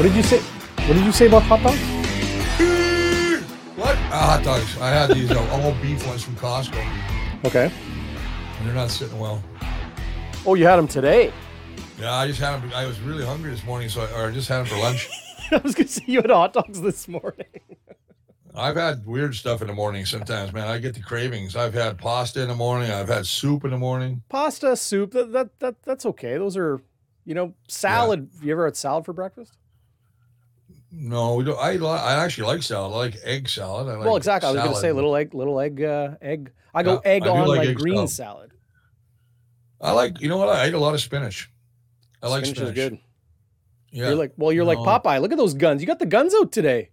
What did you say? What did you say about hot dogs? What? Ah, hot dogs. I had these uh, all beef ones from Costco, Okay. and they're not sitting well. Oh, you had them today. Yeah, I just had them. I was really hungry this morning, so I, or I just had them for lunch. I was gonna say you had hot dogs this morning. I've had weird stuff in the morning sometimes, man. I get the cravings. I've had pasta in the morning. I've had soup in the morning. Pasta, soup. That that, that that's okay. Those are, you know, salad. You ever had salad for breakfast? No, we don't. I li- I actually like salad. I like egg salad. I like well, exactly. I was gonna say little egg, little egg, uh, egg. I go Yeah, egg I on like like green salad. salad. I like. You know what? I eat a lot of spinach. I like Spinach spinach. is good. Yeah, You're like, well, you're like Popeye. Look at those guns. You got the guns out today.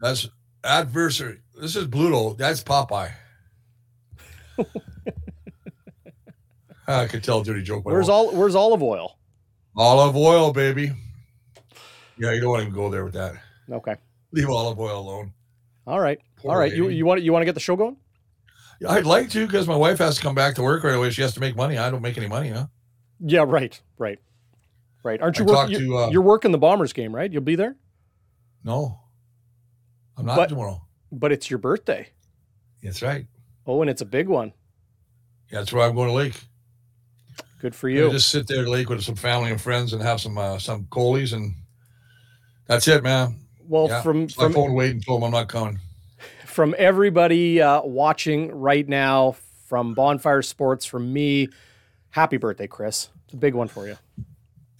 that's adversary. This is Bluto. That's Popeye. I could tell a dirty joke. Where's all Where's Olive Oyl? Olive Oyl, baby? Yeah, you don't want to even go there with that. Okay. Leave Olive Oyl alone. All right. Poor all right. You lady. you want you want to get the show going? Yeah, I'd like to because my wife has to come back to work right away. She has to make money. I don't make any money, huh? Yeah. Right. Right. Right. Aren't you working? You're, uh, you're working the Bombers game, right? You'll be there, No, I'm not But- tomorrow. but it's your birthday. That's right. Oh, and it's a big one. Yeah, that's where I'm going to lake. Good for You you. just sit there at lake with some family and friends and have some uh, some colies and that's it, man. well, yeah. from So I from phoned Wade and told him I'm not coming. from everybody uh, watching right now, from Bonfire Sports, from me, happy birthday, Chris. It's a big one for you.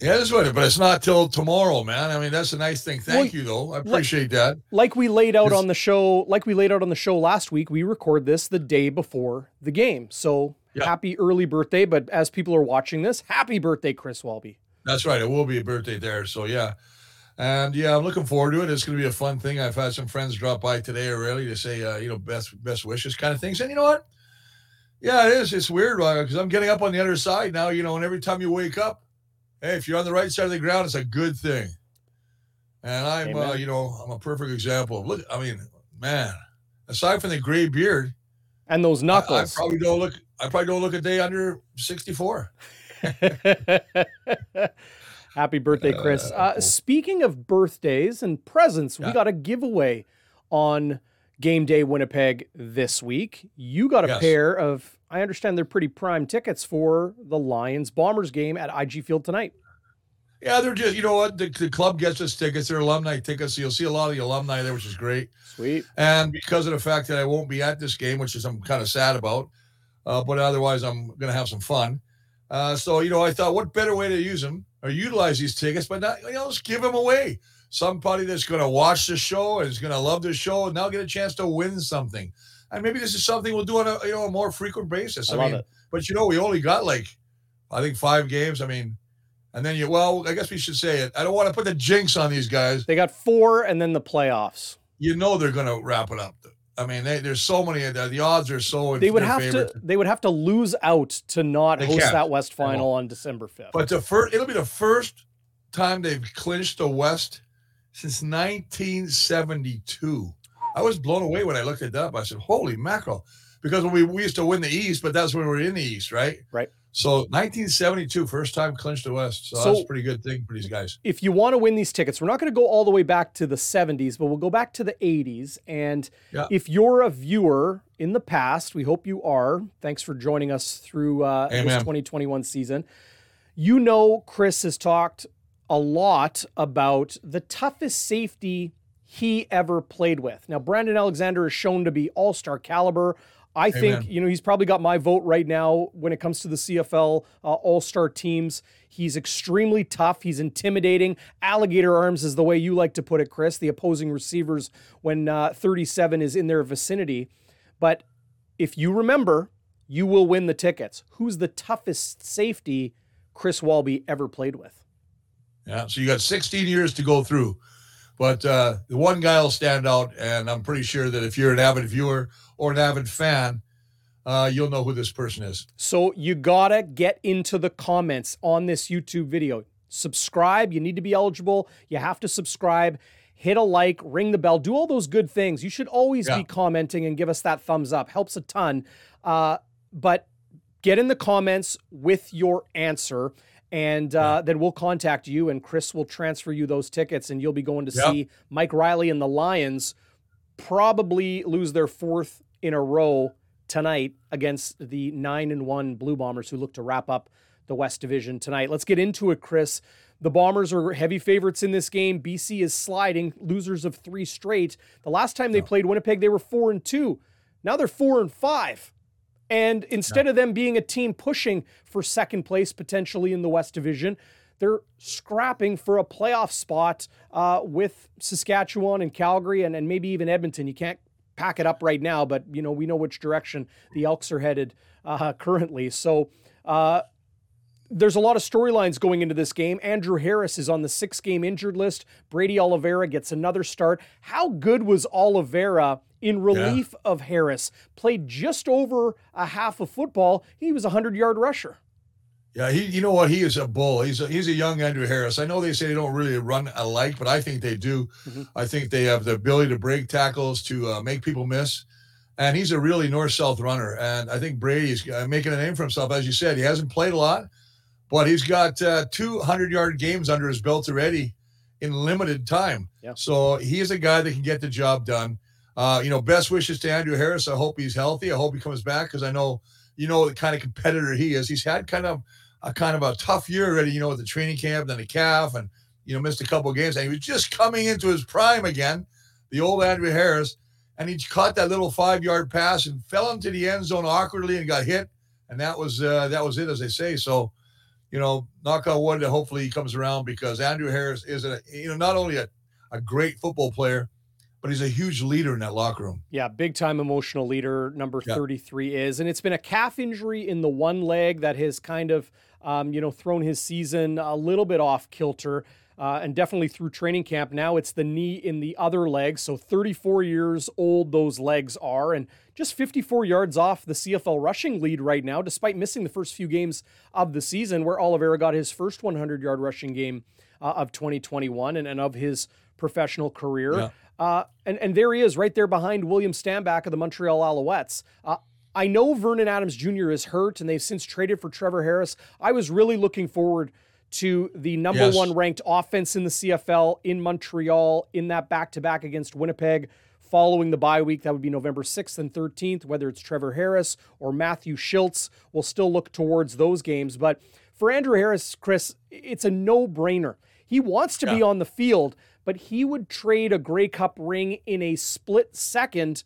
Yeah, that's what. But it's not till tomorrow, man. I mean, that's a nice thing. Thank Well, you, though. I appreciate that. Like we laid out It's- on the show, like we laid out on the show last week, we record this the day before the game. So Yeah. happy early birthday! But as people are watching this, happy birthday, Chris Walby. That's right. It will be a birthday there. So yeah. And yeah, I'm looking forward to it. It's going to be a fun thing. I've had some friends drop by today already to say, uh, you know, best best wishes kind of things. And you know what? Yeah, it is. It's weird because I'm getting up on the other side now. You know, and every time you wake up, hey, if you're on the right side of the ground, it's a good thing. And I'm, uh, you know, I'm a perfect example. of Look, I mean, man, aside from the gray beard, And those I, I probably don't look. I probably don't look a day under 64. Happy birthday, Chris. Uh, Uh, speaking of birthdays and presents, we got a giveaway on Game Day Winnipeg this week. You got a Yes. pair of, I understand they're pretty prime tickets for the Lions Bombers game at IG Field tonight. Yeah, they're just you know what the, the club gets us tickets. They're alumni tickets. So you'll see a lot of the alumni there, which is great. Sweet. And because of the fact that I won't be at this game, which is I'm kind of sad about, uh, but otherwise I'm going to have some fun. Uh, so you know, I thought, what better way to use them or utilize these tickets, but not you know, just give them away. Somebody that's going to watch the show and is going to love the show and now get a chance to win something. And maybe this is something we'll do on a you know a more frequent basis. I I, mean, it. but you know, we only got like I think five games. I mean, and then you well, I guess we should say it. I don't want to put the jinx on these guys. They got four and then the playoffs. You know they're going to wrap it up. I mean, they, there's so many. The, the odds are so. They would have favor. to they would have to lose out to not They host can't. that West final on December 5th. But the first, it'll be the first time they've clinched the West since 1972. I was blown away when I looked it up. I said, "Holy mackerel!" Because when we, we used to win the East, but that's when we were in the East, right? Right. So 1972, first time clinched the West. So, So- that's a pretty good thing for these guys. if you want to win these tickets, we're not going to go all the way back to the 70s, but we'll go back to the 80s. And Yeah. if you're a viewer in the past, we hope you are. Thanks for joining us through uh, this 2021 season. You know, Chris has talked a lot about the toughest safety he ever played with. Now, Brandon Alexander is shown to be all star caliber. I think, you know, he's probably got my vote right now when it comes to the CFL uh, all star teams. He's extremely tough. He's intimidating. Alligator arms is the way you like to put it, Chris, the opposing receivers when uh, 37 is in their vicinity. But if you remember, you will win the tickets. Who's the toughest safety Chris Walby ever played with? Yeah. So you got 16 years to go through. But uh, the one guy will stand out, and I'm pretty sure that if you're an avid viewer or an avid fan, uh, you'll know who this person is. So you gotta get into the comments on this YouTube video. Subscribe. You need to be eligible. You have to subscribe. Hit a like, ring the bell, do all those good things. You should always Yeah. be commenting and give us that thumbs up. Helps a ton. Uh, but get in the comments with your answer. And uh, then we'll contact you, and Chris will transfer you those tickets, and you'll be going to Yep. see Mike Reilly and the Lions probably lose their fourth in a row tonight against the nine and one Blue Bombers, who look to wrap up the West Division tonight. Let's get into it, Chris. The Bombers are heavy favorites in this game. BC is sliding, losers of three straight. The last time they played Winnipeg, they were four and two. Now they're four and five. And instead of them being a team pushing for second place potentially in the West Division, they're scrapping for a playoff spot uh, with Saskatchewan and Calgary and, and maybe even Edmonton. You can't pack it up right now, but you know we know which direction the Elks are headed uh, currently. So uh, there's a lot of storylines going into this game. Andrew Harris is on the six game injured list. Brady Oliveira gets another start. How good was Oliveira in relief of Harris? Played just over a half of football. He was a 100 yard rusher. Yeah, he. You know what? He is a bull. He's a, he's a young Andrew Harris. I know they say they don't really run alike, but I think they do. Mhm. I think they have the ability to break tackles, to uh, make people miss, and he's a really north-south runner. And I think Brady's uh, making a name for himself, as you said. He hasn't played a lot, but he's got uh, two hundred-yard games under his belt already in limited time. Yeah. So he is a guy that can get the job done. Uh, you know, best wishes to Andrew Harris. I hope he's healthy. I hope he comes back because I know you know the kind of competitor he is. He's had kind of a kind of a tough year already, you know, with the training camp, then the calf, and you know, missed a couple of games. And he was just coming into his prime again, the old Andrew Harris, and he caught that little five-yard pass and fell into the end zone awkwardly and got hit, and that was uh, that was it, as they say. So, you know, knock on wood, hopefully he comes around because Andrew Harris is a you know not only a, a great football player, but he's a huge leader in that locker room. Yeah, big time emotional leader, number Yeah. 33 is. And it's been a calf injury in the one leg that has kind of, um, you know, thrown his season a little bit off kilter. Uh, and definitely through training camp. Now it's the knee in the other leg. So 34 years old, those legs are, and just 54 yards off the CFL rushing lead right now, despite missing the first few games of the season, where Oliveira got his first 100 yard rushing game uh, of 2021 and, and of his professional career. Yeah. Uh, and, and there he is right there behind William Stanback of the Montreal Alouettes. Uh, I know Vernon Adams Jr. is hurt and they've since traded for Trevor Harris. I was really looking forward to the number Yes. one ranked offense in the CFL in Montreal in that back to back against Winnipeg following the bye week. That would be November 6th and 13th, whether it's Trevor Harris or Matthew Schiltz. We'll still look towards those games. But for Andrew Harris, Chris, it's a no brainer. He wants to be on the field, but he would trade a Grey Cup ring in a split second.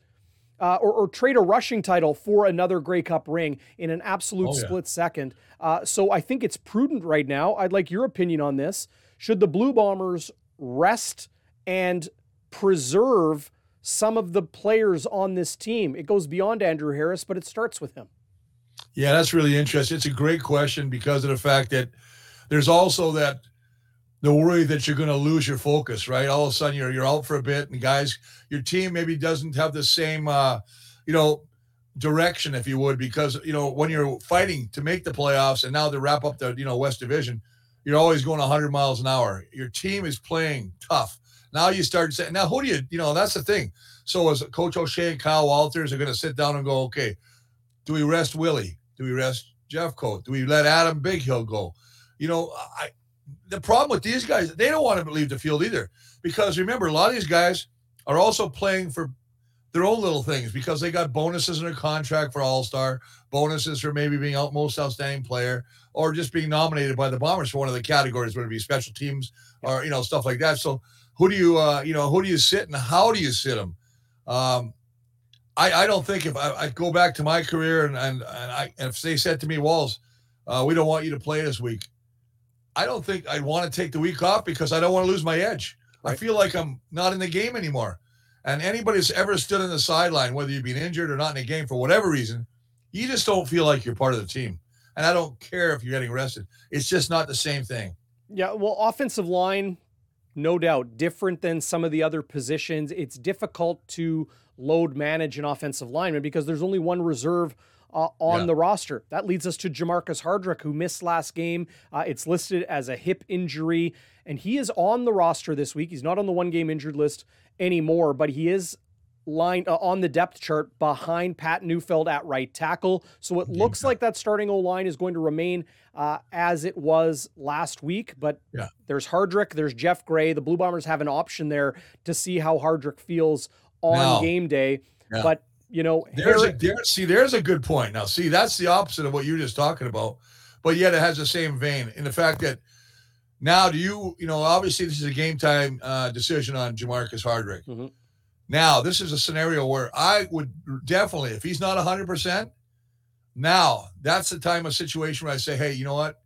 Uh, or, or trade a rushing title for another Grey Cup ring in an absolute Oh, yeah. split second. Uh, so I think it's prudent right now. I'd like your opinion on this. Should the Blue Bombers rest and preserve some of the players on this team? It goes beyond Andrew Harris, but it starts with him. Yeah, that's really interesting. It's a great question because of the fact that there's also that the worry that you're going to lose your focus, right? All of a sudden you're you're out for a bit, and guys, your team maybe doesn't have the same, uh, you know, direction, if you would, because you know when you're fighting to make the playoffs and now to wrap up the you know West Division, you're always going 100 miles an hour. Your team is playing tough. Now you start saying, now who do you, you know, that's the thing. So as Coach O'Shea and Kyle Walters are going to sit down and go, okay, do we rest Willie? Do we rest Jeffcoat? Do we let Adam Bighill go? You know, I the problem with these guys, they don't want to leave the field either. Because remember, a lot of these guys are also playing for their own little things because they got bonuses in their contract for All Star, bonuses for maybe being out most outstanding player, or just being nominated by the Bombers for one of the categories, whether it be special teams or you know stuff like that. So who do you uh, you know who do you sit and how do you sit them? Um, I, I don't think if I, I go back to my career and and, and I and if they said to me, Walls, uh, we don't want you to play this week. I don't think I'd want to take the week off because I don't want to lose my edge. I feel like I'm not in the game anymore. And anybody who's ever stood in the sideline, whether you've been injured or not in a game for whatever reason, you just don't feel like you're part of the team. And I don't care if you're getting rested. It's just not the same thing. Yeah, well, offensive line, no doubt, different than some of the other positions. It's difficult to load manage an offensive lineman because there's only one reserve uh, on Yeah. the roster. That leads us to Jamarcus Hardrick, who missed last game. Uh, it's listed as a hip injury, and he is on the roster this week. He's not on the one game injured list anymore, but he is line uh, on the depth chart behind Pat Neufeld at right tackle. So it looks like that starting O line is going to remain uh, as it was last week. But Yeah. there's Hardrick, there's Geoff Gray. The Blue Bombers have an option there to see how Hardrick feels on Now- game day. Yeah. But you know, There's a there, see, there's a good point. Now, see, that's the opposite of what you're just talking about, but yet it has the same vein in the fact that now do you, you know, obviously this is a game time uh, decision on Jamarcus Hardrick. Mhm. Now, this is a scenario where I would definitely, if he's not 100%, now that's the time of situation where I say, hey, you know what?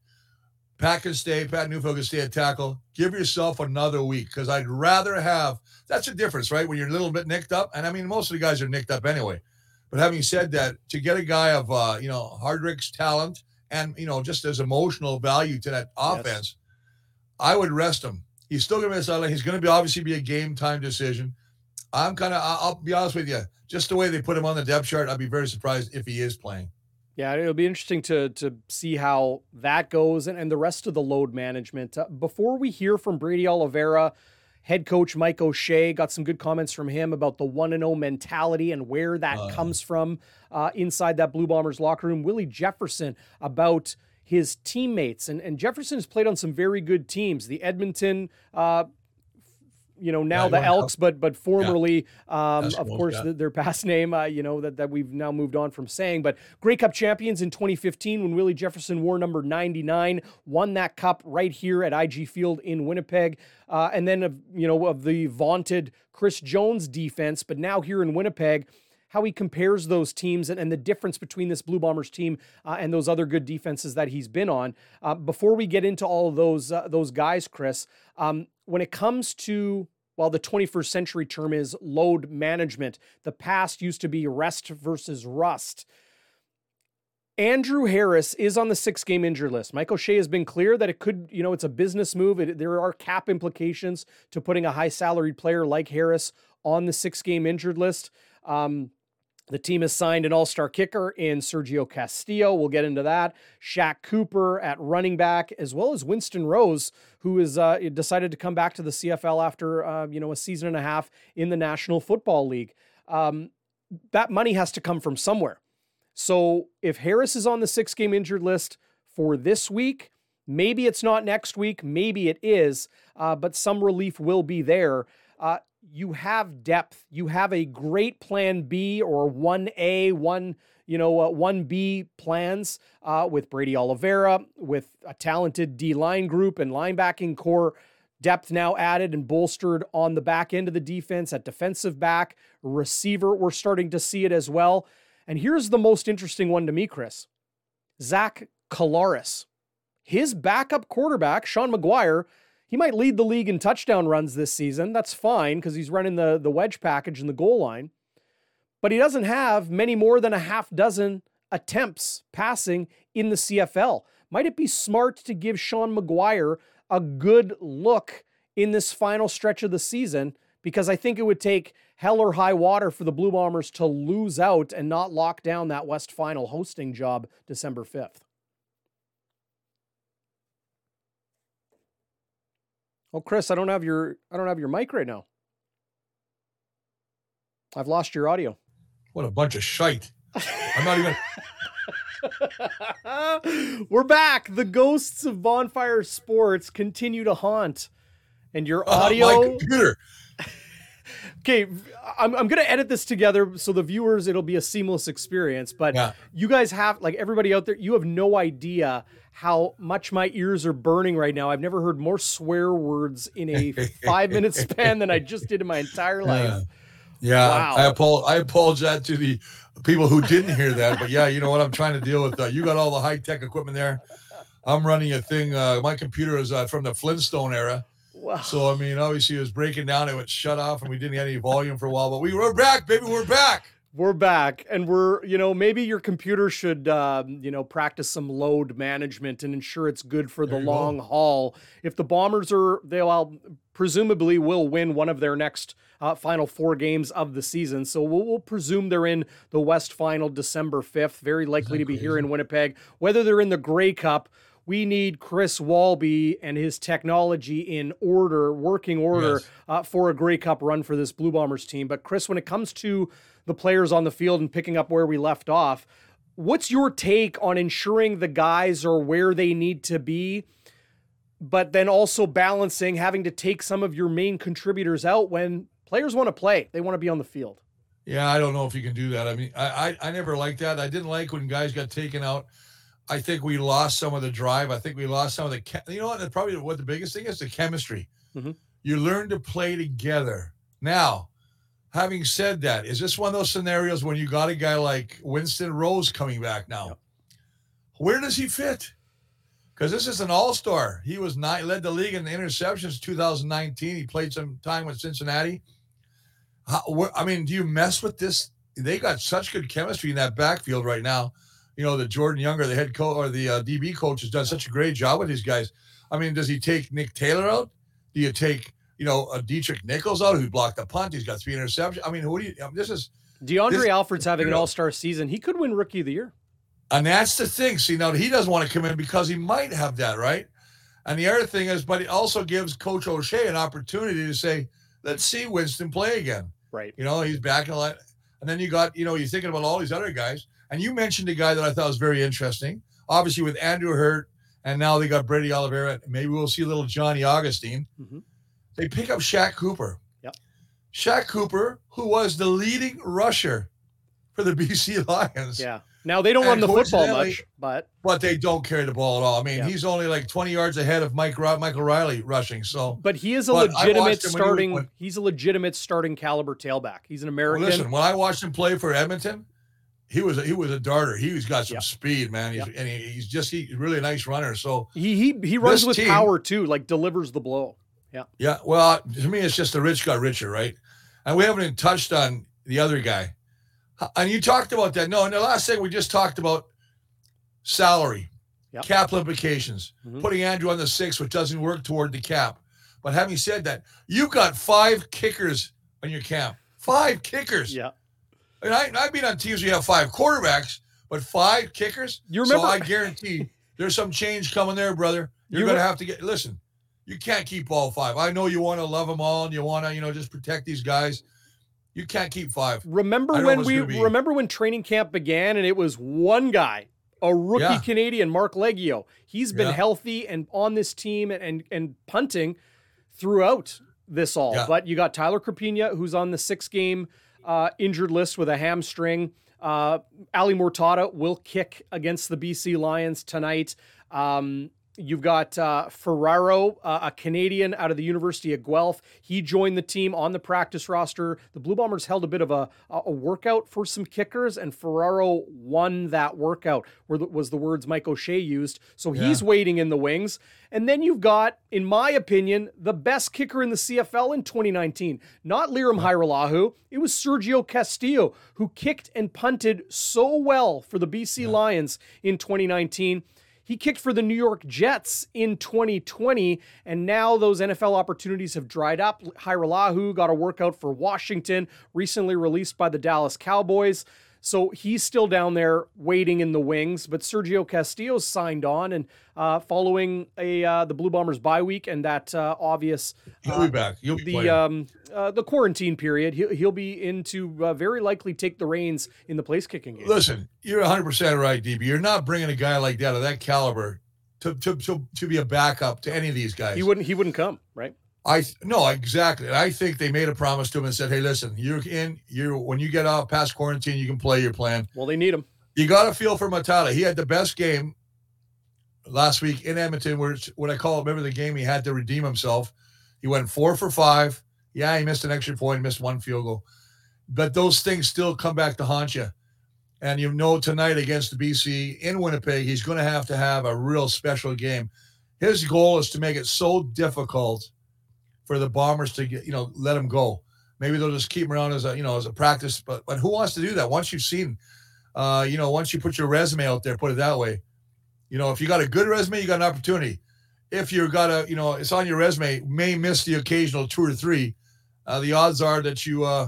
Can stay, Pat Neufeld can stay at tackle. Give yourself another week because I'd rather have that's the difference, right? When you're a little bit nicked up, and I mean, most of the guys are nicked up anyway. But having said that, to get a guy of uh, you know Hardrick's talent and you know just as emotional value to that Yes. offense, I would rest him. He's still going to be a sideline. He's going to be obviously be a game time decision. I'm kind of. I'll be honest with you. Just the way they put him on the depth chart, I'd be very surprised if he is playing. Yeah, it'll be interesting to to see how that goes and, and the rest of the load management. Uh, before we hear from Brady Oliveira, head coach Mike O'Shea got some good comments from him about the one and zero mentality and where that Uh. comes from uh, inside that Blue Bombers locker room. Willie Jefferson about his teammates and and Jefferson has played on some very good teams. The Edmonton. You know now Yeah, the won a cup. Elks, but but formerly, um, of course, the, their past name, uh, you know that that we've now moved on from saying. But Grey Cup champions in 2015 when Willie Jefferson wore number 99, won that cup right here at IG Field in Winnipeg, uh, and then of you know of the vaunted Chris Jones defense, but now here in Winnipeg. How he compares those teams and, and the difference between this Blue Bombers team uh, and those other good defenses that he's been on. Uh, before we get into all of those uh, those guys, Chris, um, when it comes to well, the 21st century term is load management. The past used to be rest versus rust. Andrew Harris is on the six game injured list. Mike O'Shea has been clear that it could, you know, it's a business move. It, there are cap implications to putting a high salaried player like Harris on the six game injured list. Um, the team has signed an all star kicker in Sergio Castillo. We'll get into that. Shaq Cooper at running back, as well as Winston Rose, who has uh, decided to come back to the CFL after uh, you know a season and a half in the National Football League. Um, that money has to come from somewhere. So if Harris is on the six game injured list for this week, maybe it's not next week, maybe it is, uh, but some relief will be there. Uh, you have depth. You have a great plan B or 1A, one, you know, uh, 1B plans uh, with Brady Oliveira, with a talented D line group and linebacking core. Depth now added and bolstered on the back end of the defense at defensive back, receiver. We're starting to see it as well. And here's the most interesting one to me, Chris Zach Collaros. His backup quarterback, Sean McGuire, he might lead the league in touchdown runs this season. That's fine because he's running the, the wedge package in the goal line. But he doesn't have many more than a half dozen attempts passing in the CFL. Might it be smart to give Sean McGuire a good look in this final stretch of the season? Because I think it would take hell or high water for the Blue Bombers to lose out and not lock down that West Final hosting job December 5th. Oh, Chris, I don't have your I don't have your mic right now. I've lost your audio. What a bunch of shite! I'm not even. We're back. The ghosts of Bonfire Sports continue to haunt. And your Oh, my audio. computer. Okay, I'm, I'm going to edit this together so the viewers, it'll be a seamless experience. But Yeah. you guys have, like everybody out there, you have no idea how much my ears are burning right now. I've never heard more swear words in a five minute span than I just did in my entire life. Yeah. Yeah, Wow. I I apologize to the people who didn't hear that, but yeah, you know what I'm trying to deal with. Uh, you got all the high tech equipment there. I'm running a thing. Uh, my computer is uh, from the Flintstone era, Wow. so I mean, obviously it was breaking down. It would shut off, and we didn't get any volume for a while. But we were back, baby. We're back. We're back, and we're, you know, maybe your computer should, um, you know, practice some load management and ensure it's good for the There go. long haul. If the Bombers are, they will presumably will win one of their next uh, final four games of the season. So we'll, we'll presume they're in the West Final December 5th, very likely to be here in Winnipeg. Whether they're in the Grey Cup, we need Chris Walby and his technology in order, working order, yes. uh, for a Grey Cup run for this Blue Bombers team. But Chris, when it comes to the players on the field and picking up where we left off, what's your take on ensuring the guys are where they need to be? But then also balancing having to take some of your main contributors out when players want to play, they want to be on the field. Yeah, I don't know if you can do that. I mean, I, I, I never liked that. I didn't like when guys got taken out. I think we lost some of the drive. I think we lost some of the, you know what? Probably what the biggest thing is the chemistry. Mm-hmm. You learn to play together. Now, having said that, is this one of those scenarios when you got a guy like Winston Rose coming back now? Yep. Where does he fit? Because this is an all star. He was not led the league in the interceptions 2019. He played some time with Cincinnati. How, I mean, do you mess with this? They got such good chemistry in that backfield right now you know, the Jordan Younger, the head coach or the uh, DB coach, has done such a great job with these guys. I mean, does he take Nick Taylor out? Do you take, you know, a Deatrick Nichols out who blocked the punt? He's got three interceptions. I mean, who do you? I mean, this is DeAndre this, Alford's having an All Star season. He could win Rookie of the Year. And that's the thing. See, now he doesn't want to come in because he might have that, right? And the other thing is, but it also gives Coach O'Shea an opportunity to say, let's see Winston play again. Right. You know, he's back in a lot. And then you got, you know, you're thinking about all these other guys. And you mentioned a guy that I thought was very interesting. Obviously, with Andrew Hurt, and now they got Brady Oliveira. Maybe we'll see a little Johnny Augustine. Mm-hmm. They pick up Shaq Cooper. Yep. Shaq Cooper, who was the leading rusher for the BC Lions. Yeah. Now they don't and run the football much, but but they don't carry the ball at all. I mean, yeah. he's only like 20 yards ahead of Mike Michael Reilly rushing. So, but he is a legitimate starting. He was, when, he's a legitimate starting caliber tailback. He's an American. Well, listen, when I watched him play for Edmonton, he was a, he was a darter. He's got some speed, man. He's, And he, he's just he's really a nice runner. So he he, he runs with team, power too, like delivers the blow. Yeah. Yeah. Well, to me, it's just the rich got richer, right? And we haven't even touched on the other guy. And you talked about that. No, and the last thing we just talked about salary, yep. cap implications, mm-hmm. putting Andrew on the six, which doesn't work toward the cap. But having said that, you've got five kickers on your cap. Five kickers. Yeah. I mean, I, I've been on teams where you have five quarterbacks, but five kickers. You remember? So I guarantee there's some change coming there, brother. You're you going to have to get. Listen, you can't keep all five. I know you want to love them all and you want to, you know, just protect these guys. You can't keep five. Remember when we remember when training camp began and it was one guy, a rookie yeah. Canadian, Marc Liegghio. He's been yeah. healthy and on this team and, and and punting throughout this all. Yeah. But you got Tyler Crapigna, who's on the six game uh, injured list with a hamstring. Uh, Ali Mortada will kick against the BC Lions tonight. Um, You've got uh, Ferraro, uh, a Canadian out of the University of Guelph. He joined the team on the practice roster. The Blue Bombers held a bit of a, a workout for some kickers, and Ferraro won that workout, were was the words Mike O'Shea used. So yeah. he's waiting in the wings. And then you've got, in my opinion, the best kicker in the CFL in 2019. Not Lirim Hajrullahu. It was Sergio Castillo, who kicked and punted so well for the BC yeah. Lions in 2019. He kicked for the New York Jets in 2020, and now those NFL opportunities have dried up. Hajrullahu got a workout for Washington, recently released by the Dallas Cowboys. So he's still down there waiting in the wings. But Sergio Castillo's signed on, and uh, following a uh, the Blue Bombers bye week and that uh, obvious he'll be uh, back. He'll the um, uh, the quarantine period. He'll, he'll be in to uh, very likely take the reins in the place kicking game. Listen, you're 100 percent right, DB. You're not bringing a guy like that of that caliber to, to to to be a backup to any of these guys. He wouldn't. He wouldn't come, right? I no exactly. I think they made a promise to him and said, "Hey, listen, you're in. You're when you get out past quarantine, you can play your plan." Well, they need him. You got to feel for Mortada. He had the best game last week in Edmonton, where what I call remember the game he had to redeem himself. He went four for five. Yeah, he missed an extra point, missed one field goal, but those things still come back to haunt you. And you know tonight against the BC in Winnipeg, he's going to have to have a real special game. His goal is to make it so difficult for the Bombers to get, you know, let him go. Maybe they'll just keep him around as a, you know, as a practice. But but who wants to do that? Once you've seen, uh, you know, once you put your resume out there, put it that way. You know, if you got a good resume, you got an opportunity. If you've got a, you know, it's on your resume, may miss the occasional two or three. Uh, the odds are that you uh,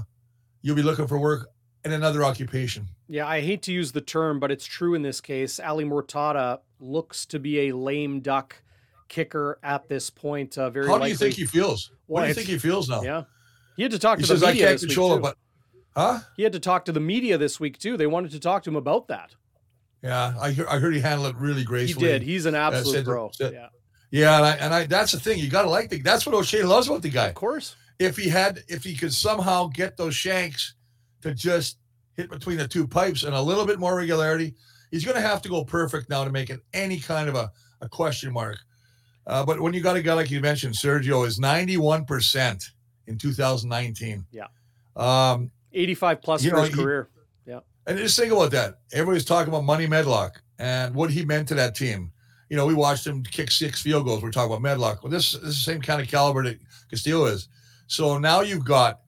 you'll be looking for work in another occupation. Yeah, I hate to use the term, but it's true in this case. Ali Mortada looks to be a lame duck kicker at this point. Uh, very. How likely. do you think he feels? What well, do you think he feels now? Yeah, he had to talk he to says, the media. I can't this control week it, but huh? He had to talk to the media this week too. They wanted to talk to him about that. Yeah, I heard, I heard he handled it really gracefully. He did. He's an absolute said, pro. Said, yeah. Yeah, and I, and I that's the thing. You got to like the. That's what O'Shea loves about the guy. Of course. If he had, if he could somehow get those shanks to just hit between the two pipes and a little bit more regularity, he's going to have to go perfect now to make it any kind of a, a question mark. Uh, but when you got a guy like you mentioned, Sergio is 91% in 2019. Yeah. Um, 85 plus for know, his he, career. Yeah. And just think about that. Everybody's talking about Money Medlock and what he meant to that team. You know, we watched him kick six field goals. We're talking about Medlock. Well, this, this is the same kind of caliber that Castillo is. So now you've got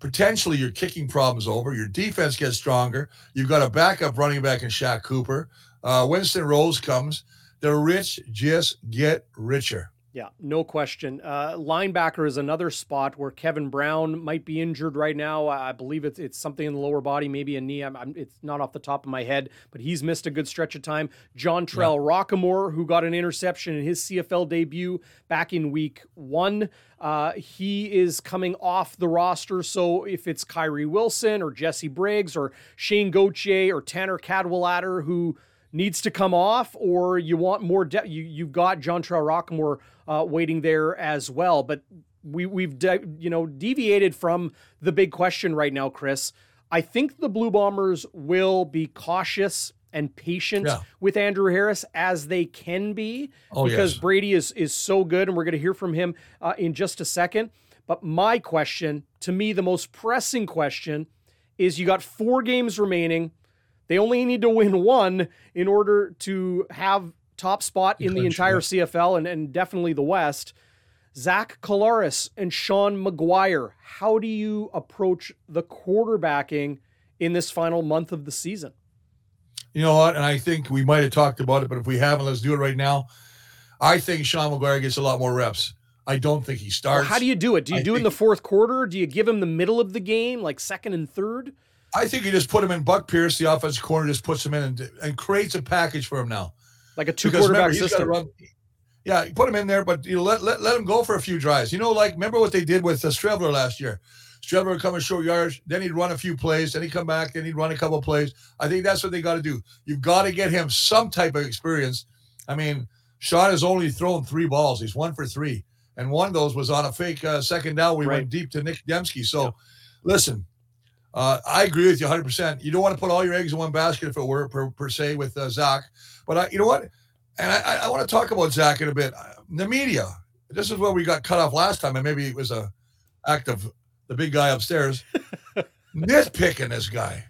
potentially your kicking problems over. Your defense gets stronger. You've got a backup running back in Shaq Cooper. Uh, Winston Rose comes. The rich just get richer. Yeah, no question. Uh, linebacker is another spot where Kevin Brown might be injured right now. I believe it's it's something in the lower body, maybe a knee. I'm, I'm, it's not off the top of my head, but he's missed a good stretch of time. Jontrell yeah. Rockamore, who got an interception in his CFL debut back in week one, uh, he is coming off the roster. So if it's Kyrie Wilson or Jesse Briggs or Shane Gauthier or Tanner Cadwalader, who needs to come off, or you want more depth. You you've got Jontrell Rocquemore uh, waiting there as well. But we we've de- you know deviated from the big question right now, Chris. I think the Blue Bombers will be cautious and patient yeah. with Andrew Harris as they can be oh, because yes. Brady is is so good, and we're going to hear from him uh, in just a second. But my question, to me, the most pressing question, is: you got four games remaining. They only need to win one in order to have top spot in the entire CFL and, and definitely the West. Zach Collaros and Sean McGuire, How do you approach the quarterbacking in this final month of the season? You know what? And I think we might have talked about it, but if we haven't, let's do it right now. I think Sean McGuire gets a lot more reps. I don't think he starts. Well, how do you do it? Do you I do it in the fourth quarter? Do you give him the middle of the game, like second and third? I think you just put him in Buck Pierce, the offensive corner, just puts him in and, and creates a package for him now. Like a two because quarterback remember, system. Run, yeah, put him in there, but you know, let, let, let him go for a few drives. You know, like remember what they did with uh, Streveler last year? Streveler would come in short yards, then he'd run a few plays, then he'd come back, then he'd run a couple plays. I think that's what they got to do. You've got to get him some type of experience. I mean, Sean has only thrown three balls. He's one for three. And one of those was on a fake uh, second down. We right. went deep to Nick Demski. So yeah. listen, uh, I agree with you 100%. You don't want to put all your eggs in one basket, if it were, per, per se, with uh, Zach. But I, you know what? And I, I want to talk about Zach in a bit. The media. This is where we got cut off last time, and maybe it was a act of the big guy upstairs nitpicking this guy.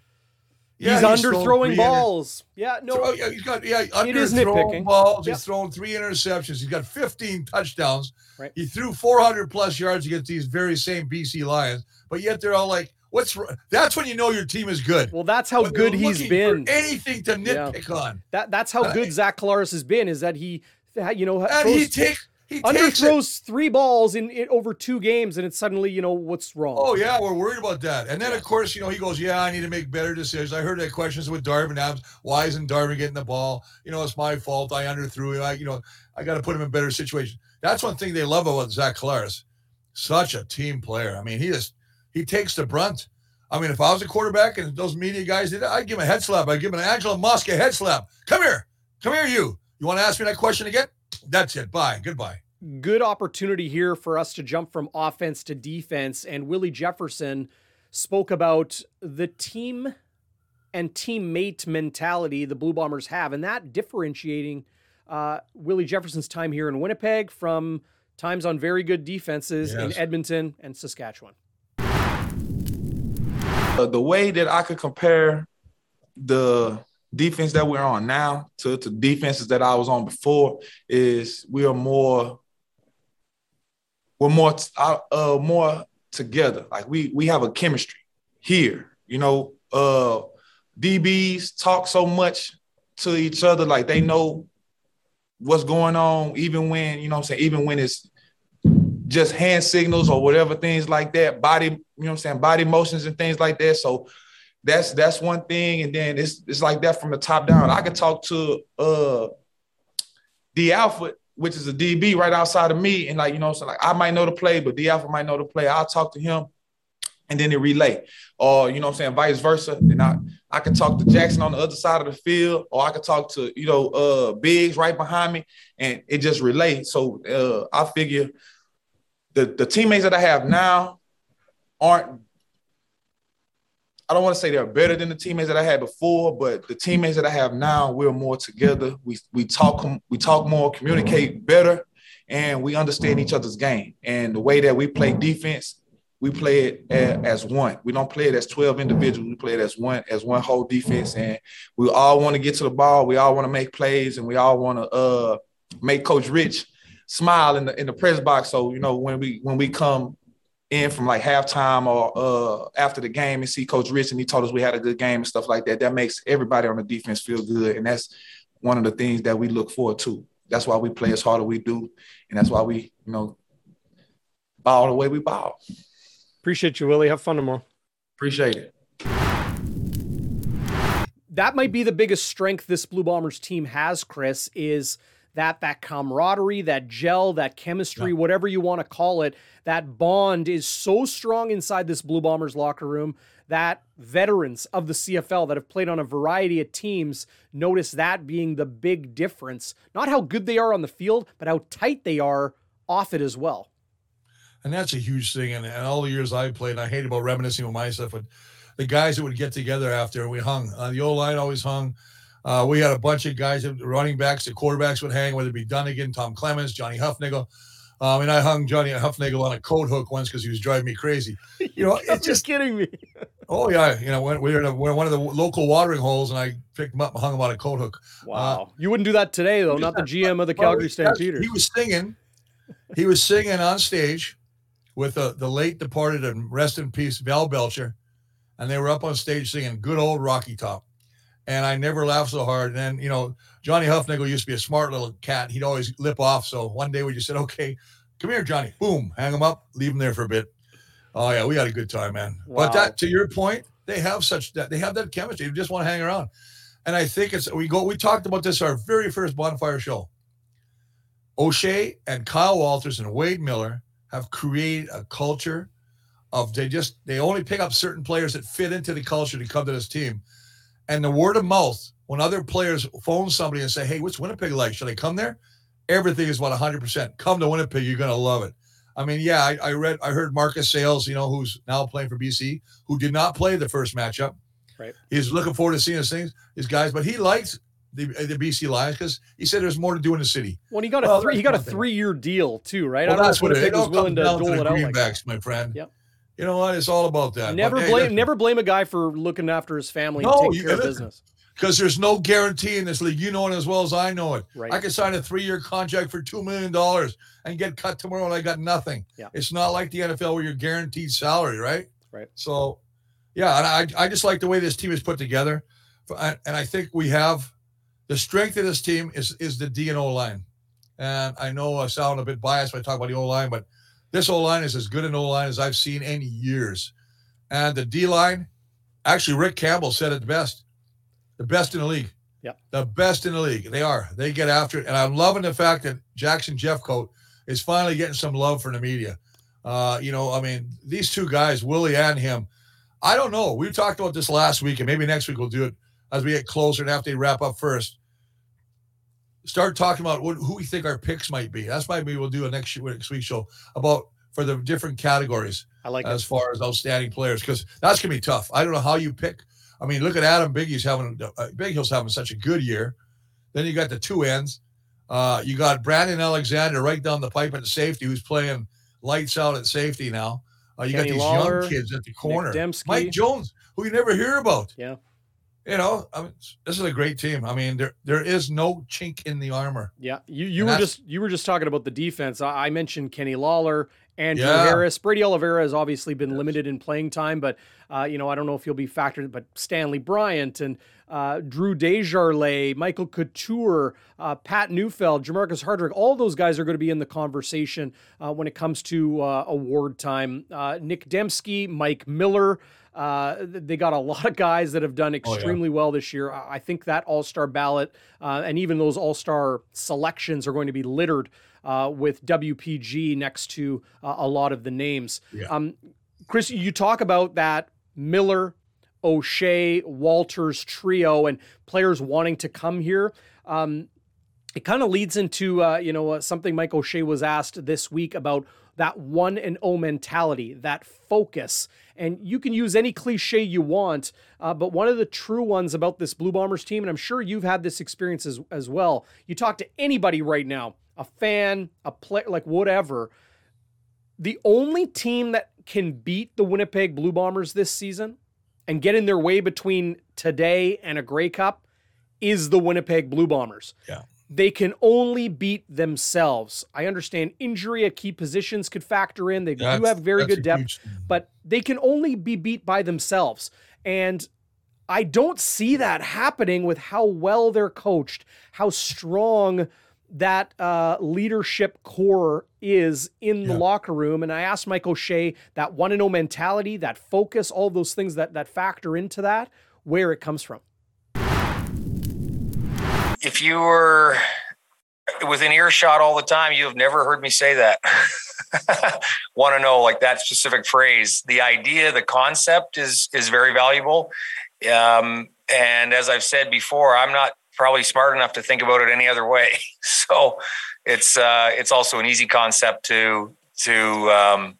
Yeah, he's, he's underthrowing balls. Yeah, no, throw, yeah, he's got yeah underthrowing balls. Yep. He's thrown three interceptions. He's got 15 touchdowns. Right. He threw 400 plus yards against these very same BC Lions, but yet they're all like, What's that's when you know your team is good. Well, that's how when good he's been. anything to nitpick yeah. on. That that's how uh, good Zach Collaros has been. Is that he, you know, and throws, he takes he underthrows three balls in, in, over two games, and it's suddenly you know what's wrong. Oh yeah, we're worried about that. And then of course you know he goes, yeah, I need to make better decisions. I heard that questions with Darvin Adams. Why isn't Darvin getting the ball? You know, it's my fault. I underthrew him. I you know I got to put him in better situation. That's one thing they love about Zach Collaros. Such a team player. I mean, he just he takes the brunt. I mean, if I was a quarterback and those media guys did it, I'd give him a head slap. I'd give him an Angelo Mosca head slap. Come here. Come here, you. You want to ask me that question again? That's it. Bye. Goodbye. Good opportunity here for us to jump from offense to defense. And Willie Jefferson spoke about the team and teammate mentality the Blue Bombers have, and that differentiating uh, Willie Jefferson's time here in Winnipeg from times on very good defenses yes. in Edmonton and Saskatchewan. Uh, the way that I could compare the defense that we're on now to, to defenses that I was on before is we are more we're more uh, uh more together. Like we we have a chemistry here. You know, uh DBs talk so much to each other, like they know what's going on, even when, you know I'm saying, even when it's just hand signals or whatever things like that, body, you know what I'm saying, body motions and things like that. So that's that's one thing, and then it's it's like that from the top down. I could talk to uh D Alpha, which is a DB right outside of me, and like you know, so like I might know the play, but D Alpha might know the play. I'll talk to him, and then it relay, or you know, what I'm saying vice versa. And I I can talk to Jackson on the other side of the field, or I could talk to you know uh Biggs right behind me, and it just relay. So uh, I figure the the teammates that I have now aren't I don't want to say they're better than the teammates that I had before, but the teammates that I have now, we're more together. We we talk we talk more, communicate better, and we understand each other's game. And the way that we play defense, we play it as one. We don't play it as 12 individuals. We play it as one as one whole defense. And we all want to get to the ball. We all want to make plays, and we all want to uh, make Coach Rich smile in the in the press box. So you know when we when we come in from like halftime or uh, after the game and see Coach Rich and he told us we had a good game and stuff like that. That makes everybody on the defense feel good, and that's one of the things that we look forward to. That's why we play as hard as we do, and that's why we, you know, ball the way we ball. Appreciate you, Willie. Have fun tomorrow. Appreciate it. That might be the biggest strength this Blue Bombers team has, Chris, is that that camaraderie, that gel, that chemistry, yeah. whatever you want to call it, that bond is so strong inside this Blue Bombers locker room that veterans of the CFL that have played on a variety of teams notice that being the big difference. Not how good they are on the field, but how tight they are off it as well. And that's a huge thing. And, and all the years I played, and I hate about reminiscing with my stuff, but the guys that would get together after we hung. Uh, the old line always hung. Uh, we had a bunch of guys, running backs, the quarterbacks would hang, whether it be Dunnigan, Tom Clements, Johnny Hufnagel. Um, and I hung Johnny Hufnagel on a coat hook once because he was driving me crazy. You know, it's just kidding me. oh yeah, you know, when we were in a, one of the local watering holes, and I picked him up and hung him on a coat hook. Uh, wow, uh, you wouldn't do that today though. Not the GM of the Calgary Stampeders. He was singing. He was singing on stage with the, the late departed and rest in peace Val Belcher, and they were up on stage singing "Good Old Rocky Top." And I never laughed so hard. And then, you know, Johnny Hufnagel used to be a smart little cat. He'd always lip off. So one day we just said, okay, come here, Johnny. Boom, hang him up, leave him there for a bit. Oh yeah, we had a good time, man. Wow. But that, to your point, they have such that they have that chemistry. They just want to hang around. And I think it's we go. We talked about this our very first bonfire show. O'Shea and Kyle Walters and Wade Miller have created a culture of they just they only pick up certain players that fit into the culture to come to this team and the word of mouth, when other players phone somebody and say, Hey, what's Winnipeg like? Should I come there? Everything is what 100%. Come to Winnipeg. You're going to love it. I mean, yeah, I, I, read, I heard Marcus Sayles, you know, who's now playing for BC, who did not play the first matchup. Right. He's looking forward to seeing his things, his guys, but he likes the, the BC Lions because he said there's more to do in the city. Well, he got a well, three, he got a three year deal too, right? Well, I don't that's know if Winnipeg was willing to dole it out. Greenbacks, like my friend. Yep you know what? It's all about that. Never but, blame hey, never blame a guy for looking after his family no, and taking care of business. Because there's no guarantee in this league. You know it as well as I know it. Right. I could sign a three-year contract for two million dollars and get cut tomorrow, and I got nothing. Yeah. It's not like the NFL where you're guaranteed salary, right? Right. So, yeah, and I I just like the way this team is put together, and I think we have the strength of this team is is the D and O line. And I know I sound a bit biased when I talk about the O line, but this O line is as good an O line as I've seen in years. And the D line, actually, Rick Campbell said it best the best in the league. Yeah. The best in the league. They are. They get after it. And I'm loving the fact that Jackson Jeffcoat is finally getting some love from the media. Uh, you know, I mean, these two guys, Willie and him, I don't know. We talked about this last week, and maybe next week we'll do it as we get closer and after they wrap up first. Start talking about what, who we think our picks might be. That's why maybe we'll do a next, next week show about for the different categories. I like as far as outstanding players because that's gonna be tough. I don't know how you pick I mean, look at Adam Biggie's having uh, Bighill's having such a good year. Then you got the two ends. Uh, you got Brandon Alexander right down the pipe at safety, who's playing lights out at safety now. Uh, you Kenny got these Lawler, young kids at the corner. Mike Jones, who you never hear about. Yeah. You know, I mean, this is a great team. I mean, there there is no chink in the armor. Yeah, you you and were just you were just talking about the defense. I, I mentioned Kenny Lawler Andrew Yeah. Harris. Brady Oliveira has obviously been limited in playing time, but uh, you know I don't know if he'll be factored. But Stanley Bryant and uh, Drew Desjarlais, Michael Couture, uh, Pat Neufeld, Jamarcus Hardrick, all those guys are going to be in the conversation uh, when it comes to uh, award time. Uh, Nick Demski, Mike Miller. Uh, they got a lot of guys that have done extremely well this year. I think that All Star ballot uh, and even those All Star selections are going to be littered uh, with WPG next to uh, a lot of the names. Yeah. Um, Chris, you talk about that Miller, O'Shea, Walters trio and players wanting to come here. Um, it kind of leads into uh, you know uh, something Mike O'Shea was asked this week about that one and O mentality, that focus. And you can use any cliche you want, uh, but one of the true ones about this Blue Bombers team, and I'm sure you've had this experience as, as well. You talk to anybody right now, a fan, a player, like whatever. The only team that can beat the Winnipeg Blue Bombers this season and get in their way between today and a Grey Cup is the Winnipeg Blue Bombers. Yeah. They can only beat themselves. I understand injury at key positions could factor in. They do have very good depth, huge- but they can only be beat by themselves. And I don't see that happening with how well they're coached, how strong that uh, leadership core is in the Yeah. locker room. And I asked Mike O'Shea that one and no mentality, that focus, all those things that that factor into that, where it comes from. If you were within earshot all the time, you have never heard me say that. Want to know like that specific phrase? The idea, the concept is is very valuable. Um, and as I've said before, I'm not probably smart enough to think about it any other way. So it's uh, it's also an easy concept to to um,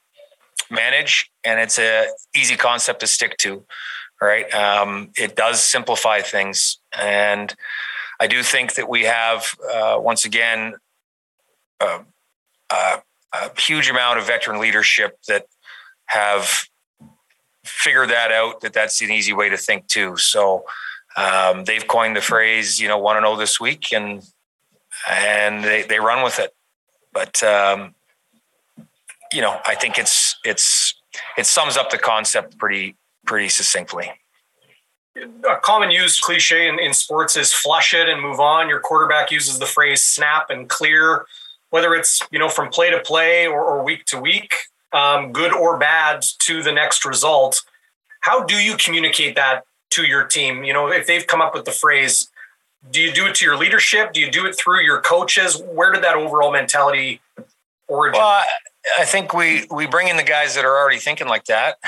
manage, and it's a easy concept to stick to. Right? Um, it does simplify things, and I do think that we have, uh, once again, uh, uh, a huge amount of veteran leadership that have figured that out. That that's an easy way to think too. So um, they've coined the phrase, you know, "want to know this week," and and they they run with it. But um, you know, I think it's it's it sums up the concept pretty pretty succinctly. A common used cliche in, in sports is flush it and move on. Your quarterback uses the phrase snap and clear, whether it's you know from play to play or, or week to week, um, good or bad to the next result. How do you communicate that to your team? You know, if they've come up with the phrase, do you do it to your leadership? Do you do it through your coaches? Where did that overall mentality origin? Well, I, think we we bring in the guys that are already thinking like that.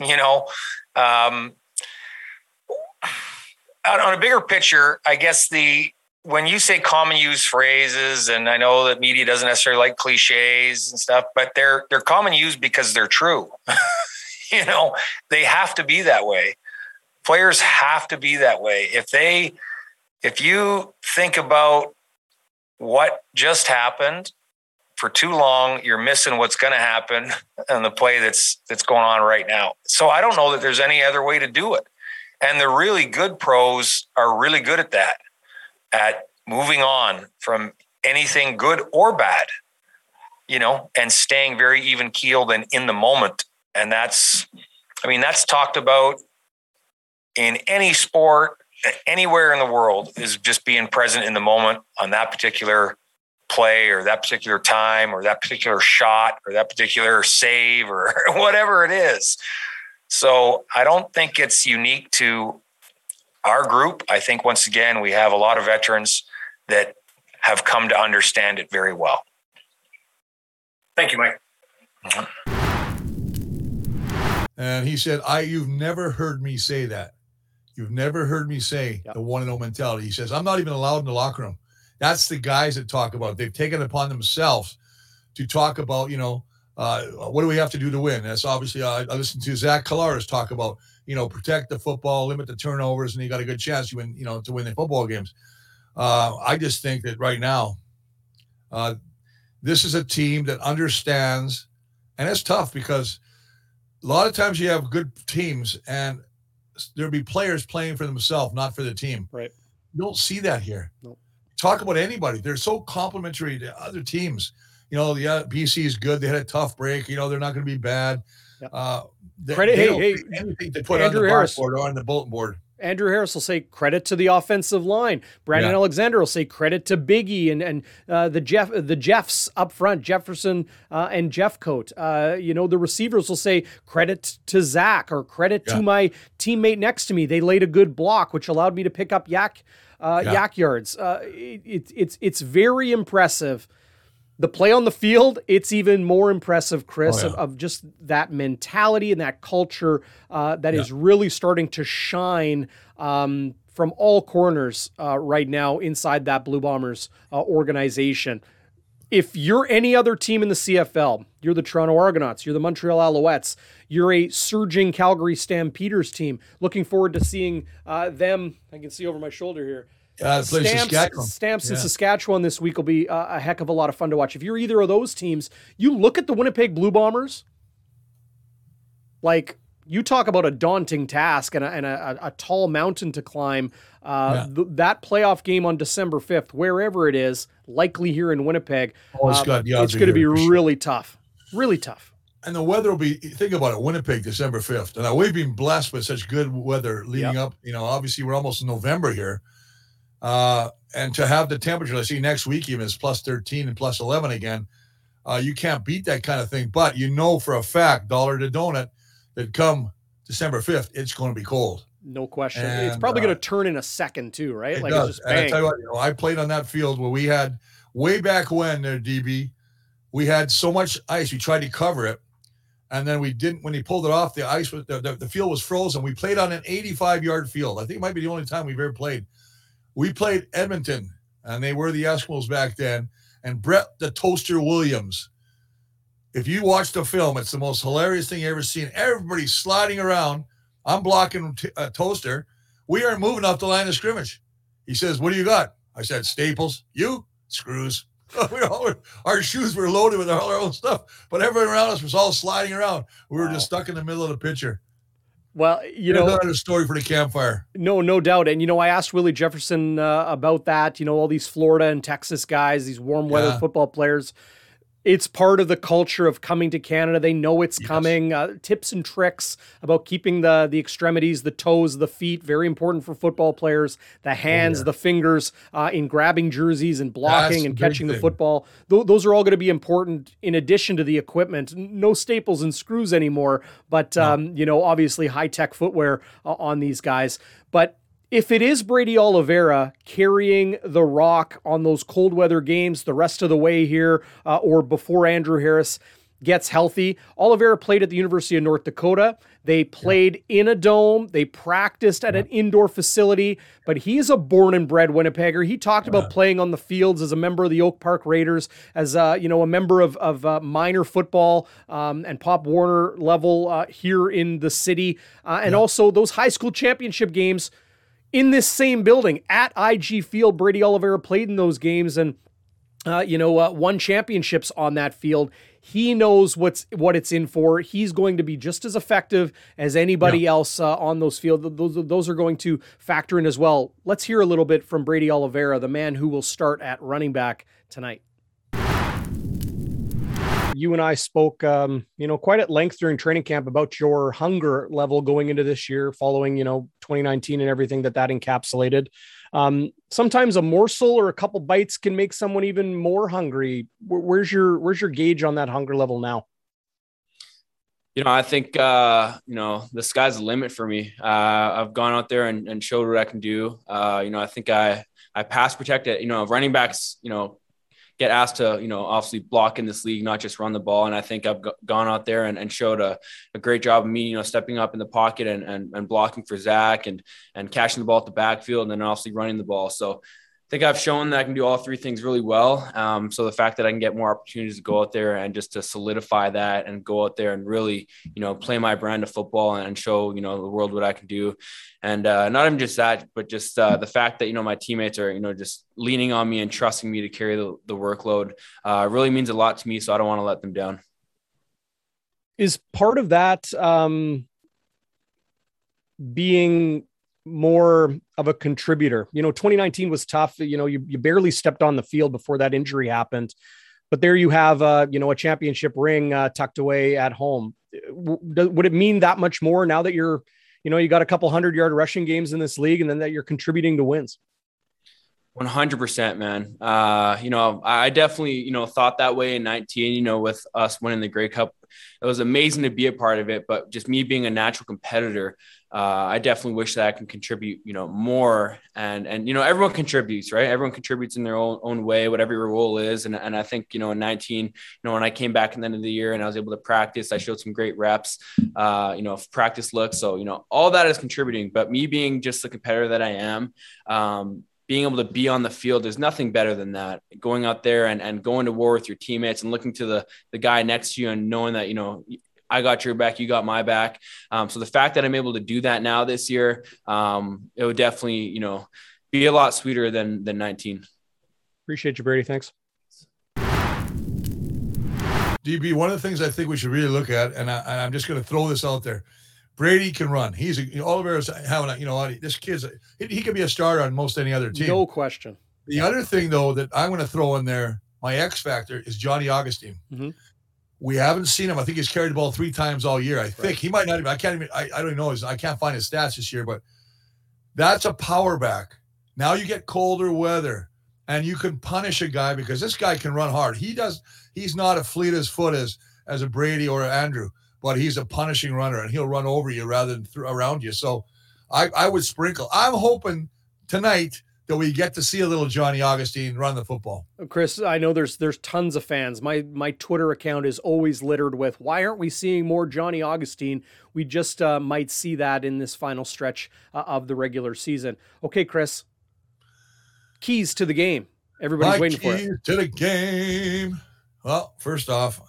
You know, um, on, a bigger picture, I guess the when you say common use phrases, and I know that media doesn't necessarily like cliches and stuff, but they're they're common use because they're true. you know, they have to be that way. Players have to be that way. If they, if you think about what just happened for too long, you're missing what's going to happen and the play that's that's going on right now. So I don't know that there's any other way to do it. And the really good pros are really good at that, at moving on from anything good or bad, you know, and staying very even keeled and in the moment. And that's, I mean, that's talked about in any sport, anywhere in the world, is just being present in the moment on that particular play or that particular time or that particular shot or that particular save or whatever it is. So I don't think it's unique to our group. I think once again, we have a lot of veterans that have come to understand it very well. Thank you, Mike. Mm-hmm. And he said, I you've never heard me say that. You've never heard me say Yep. the one and oh mentality. He says, I'm not even allowed in the locker room. That's the guys that talk about it. They've taken it upon themselves to talk about, you know, uh, what do we have to do to win? That's obviously uh, I listened to Zach Collaros talk about, you know, protect the football, limit the turnovers, and you got a good chance you win, you know, to win the football games. Uh, I just think that right now, uh, this is a team that understands, and it's tough because a lot of times you have good teams and there'll be players playing for themselves, not for the team. Right. You don't see that here. Nope. Talk about anybody. They're so complimentary to other teams. You know, yeah, BC is good. They had a tough break. You know, they're not going to be bad. Uh, they, Credit- they hey, hey, anything to put Andrew on the Harris. blackboard or on the bulletin board. Andrew Harris will say credit to the offensive line. Brandon Yeah. Alexander will say credit to Biggie and and uh, the Jeff the Jeffs up front, Jefferson uh, and Jeffcoat. Uh, you know the receivers will say credit to Zach or credit Yeah. to my teammate next to me. They laid a good block, which allowed me to pick up yak uh, Yeah. yak yards. Uh, it, it, it's it's very impressive. The play on the field, it's even more impressive, Chris, Oh, of, yeah. of just that mentality and that culture uh, that is really starting to shine um, from all corners uh, right now inside that Blue Bombers uh, organization. If you're any other team in the CFL, you're the Toronto Argonauts, you're the Montreal Alouettes, you're a surging Calgary Stampeders team. Looking forward to seeing uh, them. I can see over my shoulder here. Yeah, it Stamps, Saskatchewan. Stamps in Saskatchewan this week will be uh, a heck of a lot of fun to watch. If you're either of those teams, you look at the Winnipeg Blue Bombers, like you talk about a daunting task and a, and a, a tall mountain to climb. Uh, th- that playoff game on December 5th, wherever it is, likely here in Winnipeg, Oh, it's uh, odds it's going to be for sure. really tough. Really tough. And the weather will be, think about it, Winnipeg, December 5th. And we've been blessed with such good weather leading up. You know, obviously we're almost in November here. Uh, and to have the temperature, I see next week even is plus 13 and plus 11 again. Uh, you can't beat that kind of thing. But you know for a fact, dollar to donut, that come December 5th, it's going to be cold. No question. it's probably uh, going to turn in a second, too, right? It like does. it's just and I tell you what, you know, I played on that field where we had way back when there, DB, we had so much ice, we tried to cover it. And then we didn't, when he pulled it off, the ice was, the, the, the field was frozen. We played on an 85 yard field. I think it might be the only time we've ever played. We played Edmonton, and they were the Eskimos back then. And Brett the Toaster Williams. If you watch the film, it's the most hilarious thing you ever seen. Everybody's sliding around. I'm blocking t- uh, Toaster. We aren't moving off the line of scrimmage. He says, "What do you got?" I said, "Staples." You screws. we all were, our shoes were loaded with all our own stuff, but everyone around us was all sliding around. We were just stuck in the middle of the picture. Well, you know, another story for the campfire. No, no doubt. And you know, I asked Willie Jefferson uh, about that. You know, all these Florida and Texas guys, these warm weather Yeah. football players. It's part of the culture of coming to Canada. They know it's Yes. coming. Uh, tips and tricks about keeping the the extremities, the toes, the feet, very important for football players. The hands, the fingers, uh, in grabbing jerseys and blocking That's and catching the football. Th- those are all going to be important in addition to the equipment. No staples and screws anymore, but um, you know, obviously high tech footwear uh, on these guys. But if it is Brady Oliveira carrying the rock on those cold weather games the rest of the way here, uh, or before Andrew Harris gets healthy, Oliveira played at the University of North Dakota. They played in a dome. They practiced at an indoor facility, but he is a born and bred Winnipegger. He talked about playing on the fields as a member of the Oak Park Raiders, as uh, you know, a member of of uh, minor football um, and Pop Warner level uh, here in the city, uh, and also those high school championship games in this same building at IG Field. Brady Oliveira played in those games and uh, you know uh, won championships on that field. He knows what's what it's in for. He's going to be just as effective as anybody else uh, on those field. Those those are going to factor in as well. Let's hear a little bit from Brady Oliveira, the man who will start at running back tonight. You and I spoke, um, you know, quite at length during training camp about your hunger level going into this year, following, you know, 2019 and everything that that encapsulated. Um, sometimes a morsel or a couple bites can make someone even more hungry. Where- Where's your Where's your gauge on that hunger level now? you know, I think uh, you know the sky's the limit for me. Uh, I've gone out there and, and showed what I can do. Uh, you know, I think I I pass protect it. You know, running backs, you know, get asked to you know obviously block in this league, not just run the ball. And I think I've gone out there and, and showed a, a great job of me, you know, stepping up in the pocket and, and and blocking for Zach and and catching the ball at the backfield and then obviously running the ball. So. Think I've shown that I can do all three things really well. Um, so the fact that I can get more opportunities to go out there and just to solidify that and go out there and really, you know, play my brand of football and show, you know, the world what I can do. And uh, not even just that, but just uh, the fact that, you know, my teammates are, you know, just leaning on me and trusting me to carry the, the workload uh, really means a lot to me. So I don't want to let them down. Is part of that um, being more of a contributor? You know, 2019 was tough. You know, you, you barely stepped on the field before that injury happened. but there you have, uh, you know, a championship ring uh, tucked away at home. would it mean that much more now that you're, you know, you got a couple hundred yard rushing games in this league, and then that you're contributing to wins? 100% man uh, you know i definitely you know thought that way in 19 you know with us winning the grey cup it was amazing to be a part of it but just me being a natural competitor uh, I definitely wish that I can contribute, you know, more. And and you know, everyone contributes, right? Everyone contributes in their own own way, whatever your role is. And and I think you know, in 19, you know, when I came back in the end of the year and I was able to practice, I showed some great reps, uh, you know, practice looks. So you know, all that is contributing. But me being just the competitor that I am, um, being able to be on the field, there's nothing better than that. Going out there and, and going to war with your teammates and looking to the the guy next to you and knowing that, you know, I got your back, you got my back. Um, so the fact that I'm able to do that now this year, um, it would definitely, you know, be a lot sweeter than than 19. Appreciate you, Brady. Thanks. DB, one of the things I think we should really look at, and, I, am just going to throw this out there. Brady can run. He's a, you know, Oliveira's having a, you know, this kid's, a, he, he could be a starter on most any other team. No question. The other thing, though, that I'm going to throw in there, my X factor is Johnny Augustine. Mm-hmm. We haven't seen him. I think he's carried the ball three times all year. I think right. he might not even. I can't even. I, I don't even know. His, I can't find his stats this year, but that's a power back. Now you get colder weather, and you can punish a guy because this guy can run hard. He does. He's not a fleet as foot as as a Brady or Andrew, but he's a punishing runner, and he'll run over you rather than th- around you. So, I I would sprinkle. I'm hoping tonight that we get to see a little Johnny Augustine run the football. Chris, I know there's there's tons of fans. My my Twitter account is always littered with why aren't we seeing more Johnny Augustine? We just uh, might see that in this final stretch uh, of the regular season. Okay, Chris. Keys to the game. Everybody's My waiting for it. To the game. Well, first off,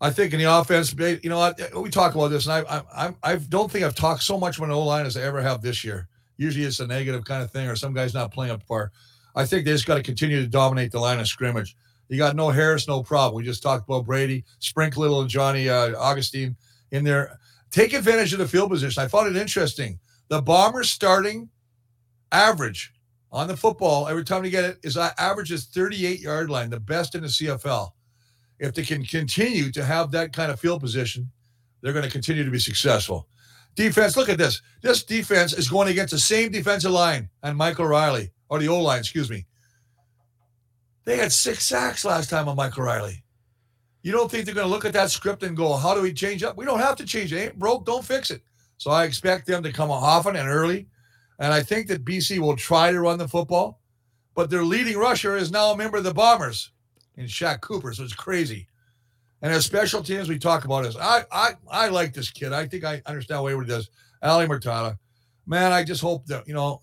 I think in the offense, you know? We talk about this, and I I I don't think I've talked so much about an O line as I ever have this year. Usually it's a negative kind of thing, or some guy's not playing up to par. I think they just got to continue to dominate the line of scrimmage. You got no Harris, no problem. We just talked about Brady, sprinkle little Johnny uh, Augustine in there. Take advantage of the field position. I found it interesting. The Bombers starting average on the football every time they get it is uh, average is 38 yard line, the best in the CFL. If they can continue to have that kind of field position, they're going to continue to be successful. Defense, look at this. This defense is going against the same defensive line and Michael Reilly, or the O line, excuse me. They had six sacks last time on Michael Reilly. You don't think they're going to look at that script and go, how do we change up? We don't have to change it. it ain't broke, don't fix it. So I expect them to come often and early. And I think that BC will try to run the football, but their leading rusher is now a member of the Bombers in Shaq Cooper. So it's crazy. And as special teams, we talk about this. I I I like this kid. I think I understand what he does. Ali Mortada. Man, I just hope that, you know,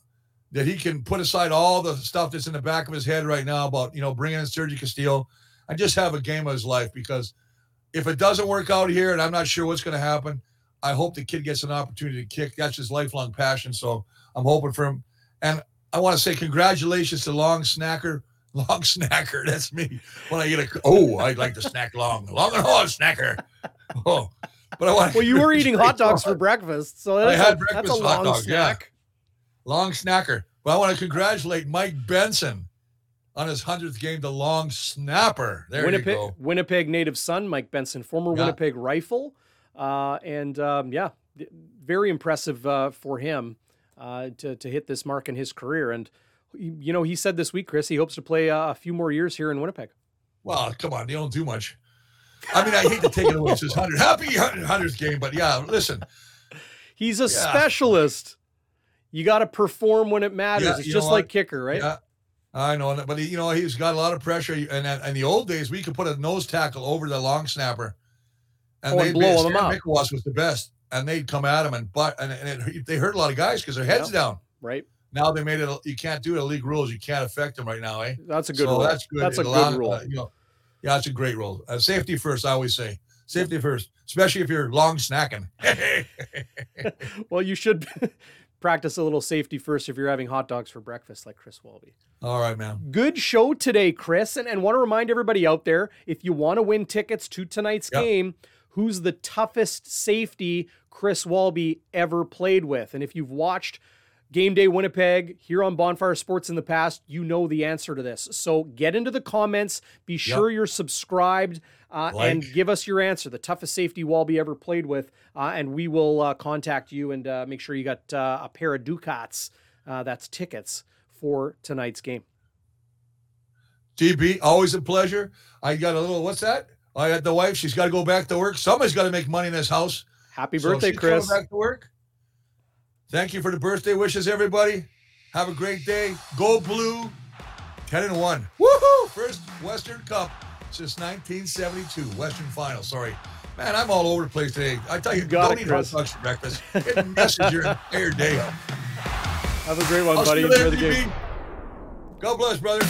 that he can put aside all the stuff that's in the back of his head right now about, you know, bringing in Sergio Castillo and just have a game of his life because if it doesn't work out here, and I'm not sure what's going to happen, I hope the kid gets an opportunity to kick. That's his lifelong passion. So I'm hoping for him. And I want to say congratulations to Long Snacker long snacker. That's me. When I get a oh, I like to snack long, long and hard snacker. Oh, but I want. Well, you were eating hot dogs for breakfast, so I had a, breakfast that's a hot dog. Snack. Yeah, long snacker. But I want to congratulate Mike Benson on his hundredth game, the long snapper. There Winnipeg, you go. Winnipeg native son, Mike Benson, former yeah. Winnipeg rifle, uh, and um, yeah, very impressive uh, for him uh, to to hit this mark in his career and you know, he said this week, Chris, he hopes to play uh, a few more years here in Winnipeg. Well, come on, they don't do much. I mean, I hate to take it away. It's his hundred happy hundredth game, but yeah, listen, he's a yeah. specialist. You got to perform when it matters. Yeah, it's just like kicker, right? Yeah, I know, but he, you know, he's got a lot of pressure. And in the old days, we could put a nose tackle over the long snapper, and oh, they'd blow him out. Mikulas was the best, and they'd come at him and but and, and it, they hurt a lot of guys because their heads down. Right. Now they made it. You can't do it. League rules. You can't affect them right now, eh? That's a good. So rule. That's good. That's a good rule. Uh, you know, yeah, that's a great rule. Uh, safety first. I always say safety first, especially if you're long snacking. well, you should practice a little safety first if you're having hot dogs for breakfast, like Chris Walby. All right, man. Good show today, Chris, and and want to remind everybody out there if you want to win tickets to tonight's yep. game. Who's the toughest safety Chris Walby ever played with? And if you've watched Game Day Winnipeg here on Bonfire Sports in the past, you know the answer to this. So get into the comments. Be sure you're subscribed uh, and give us your answer. The toughest safety Walby ever played with, uh, and we will uh, contact you and uh, make sure you got uh, a pair of Ducats. Uh, that's tickets for tonight's game. DB, always a pleasure. I got a little, what's that? I got the wife. She's got to go back to work. Somebody's got to make money in this house. Happy So birthday, going Chris. Back to work. Thank you for the birthday wishes, everybody. Have a great day. Go blue. 10 and 1. Woohoo! First Western Cup since 1972. Western final. Sorry. Man, I'm all over the place today. I tell you, You got don't it, eat hot dogs for breakfast. Get message your entire day. Have a great one, I'll buddy. Enjoy the game. God bless, brother.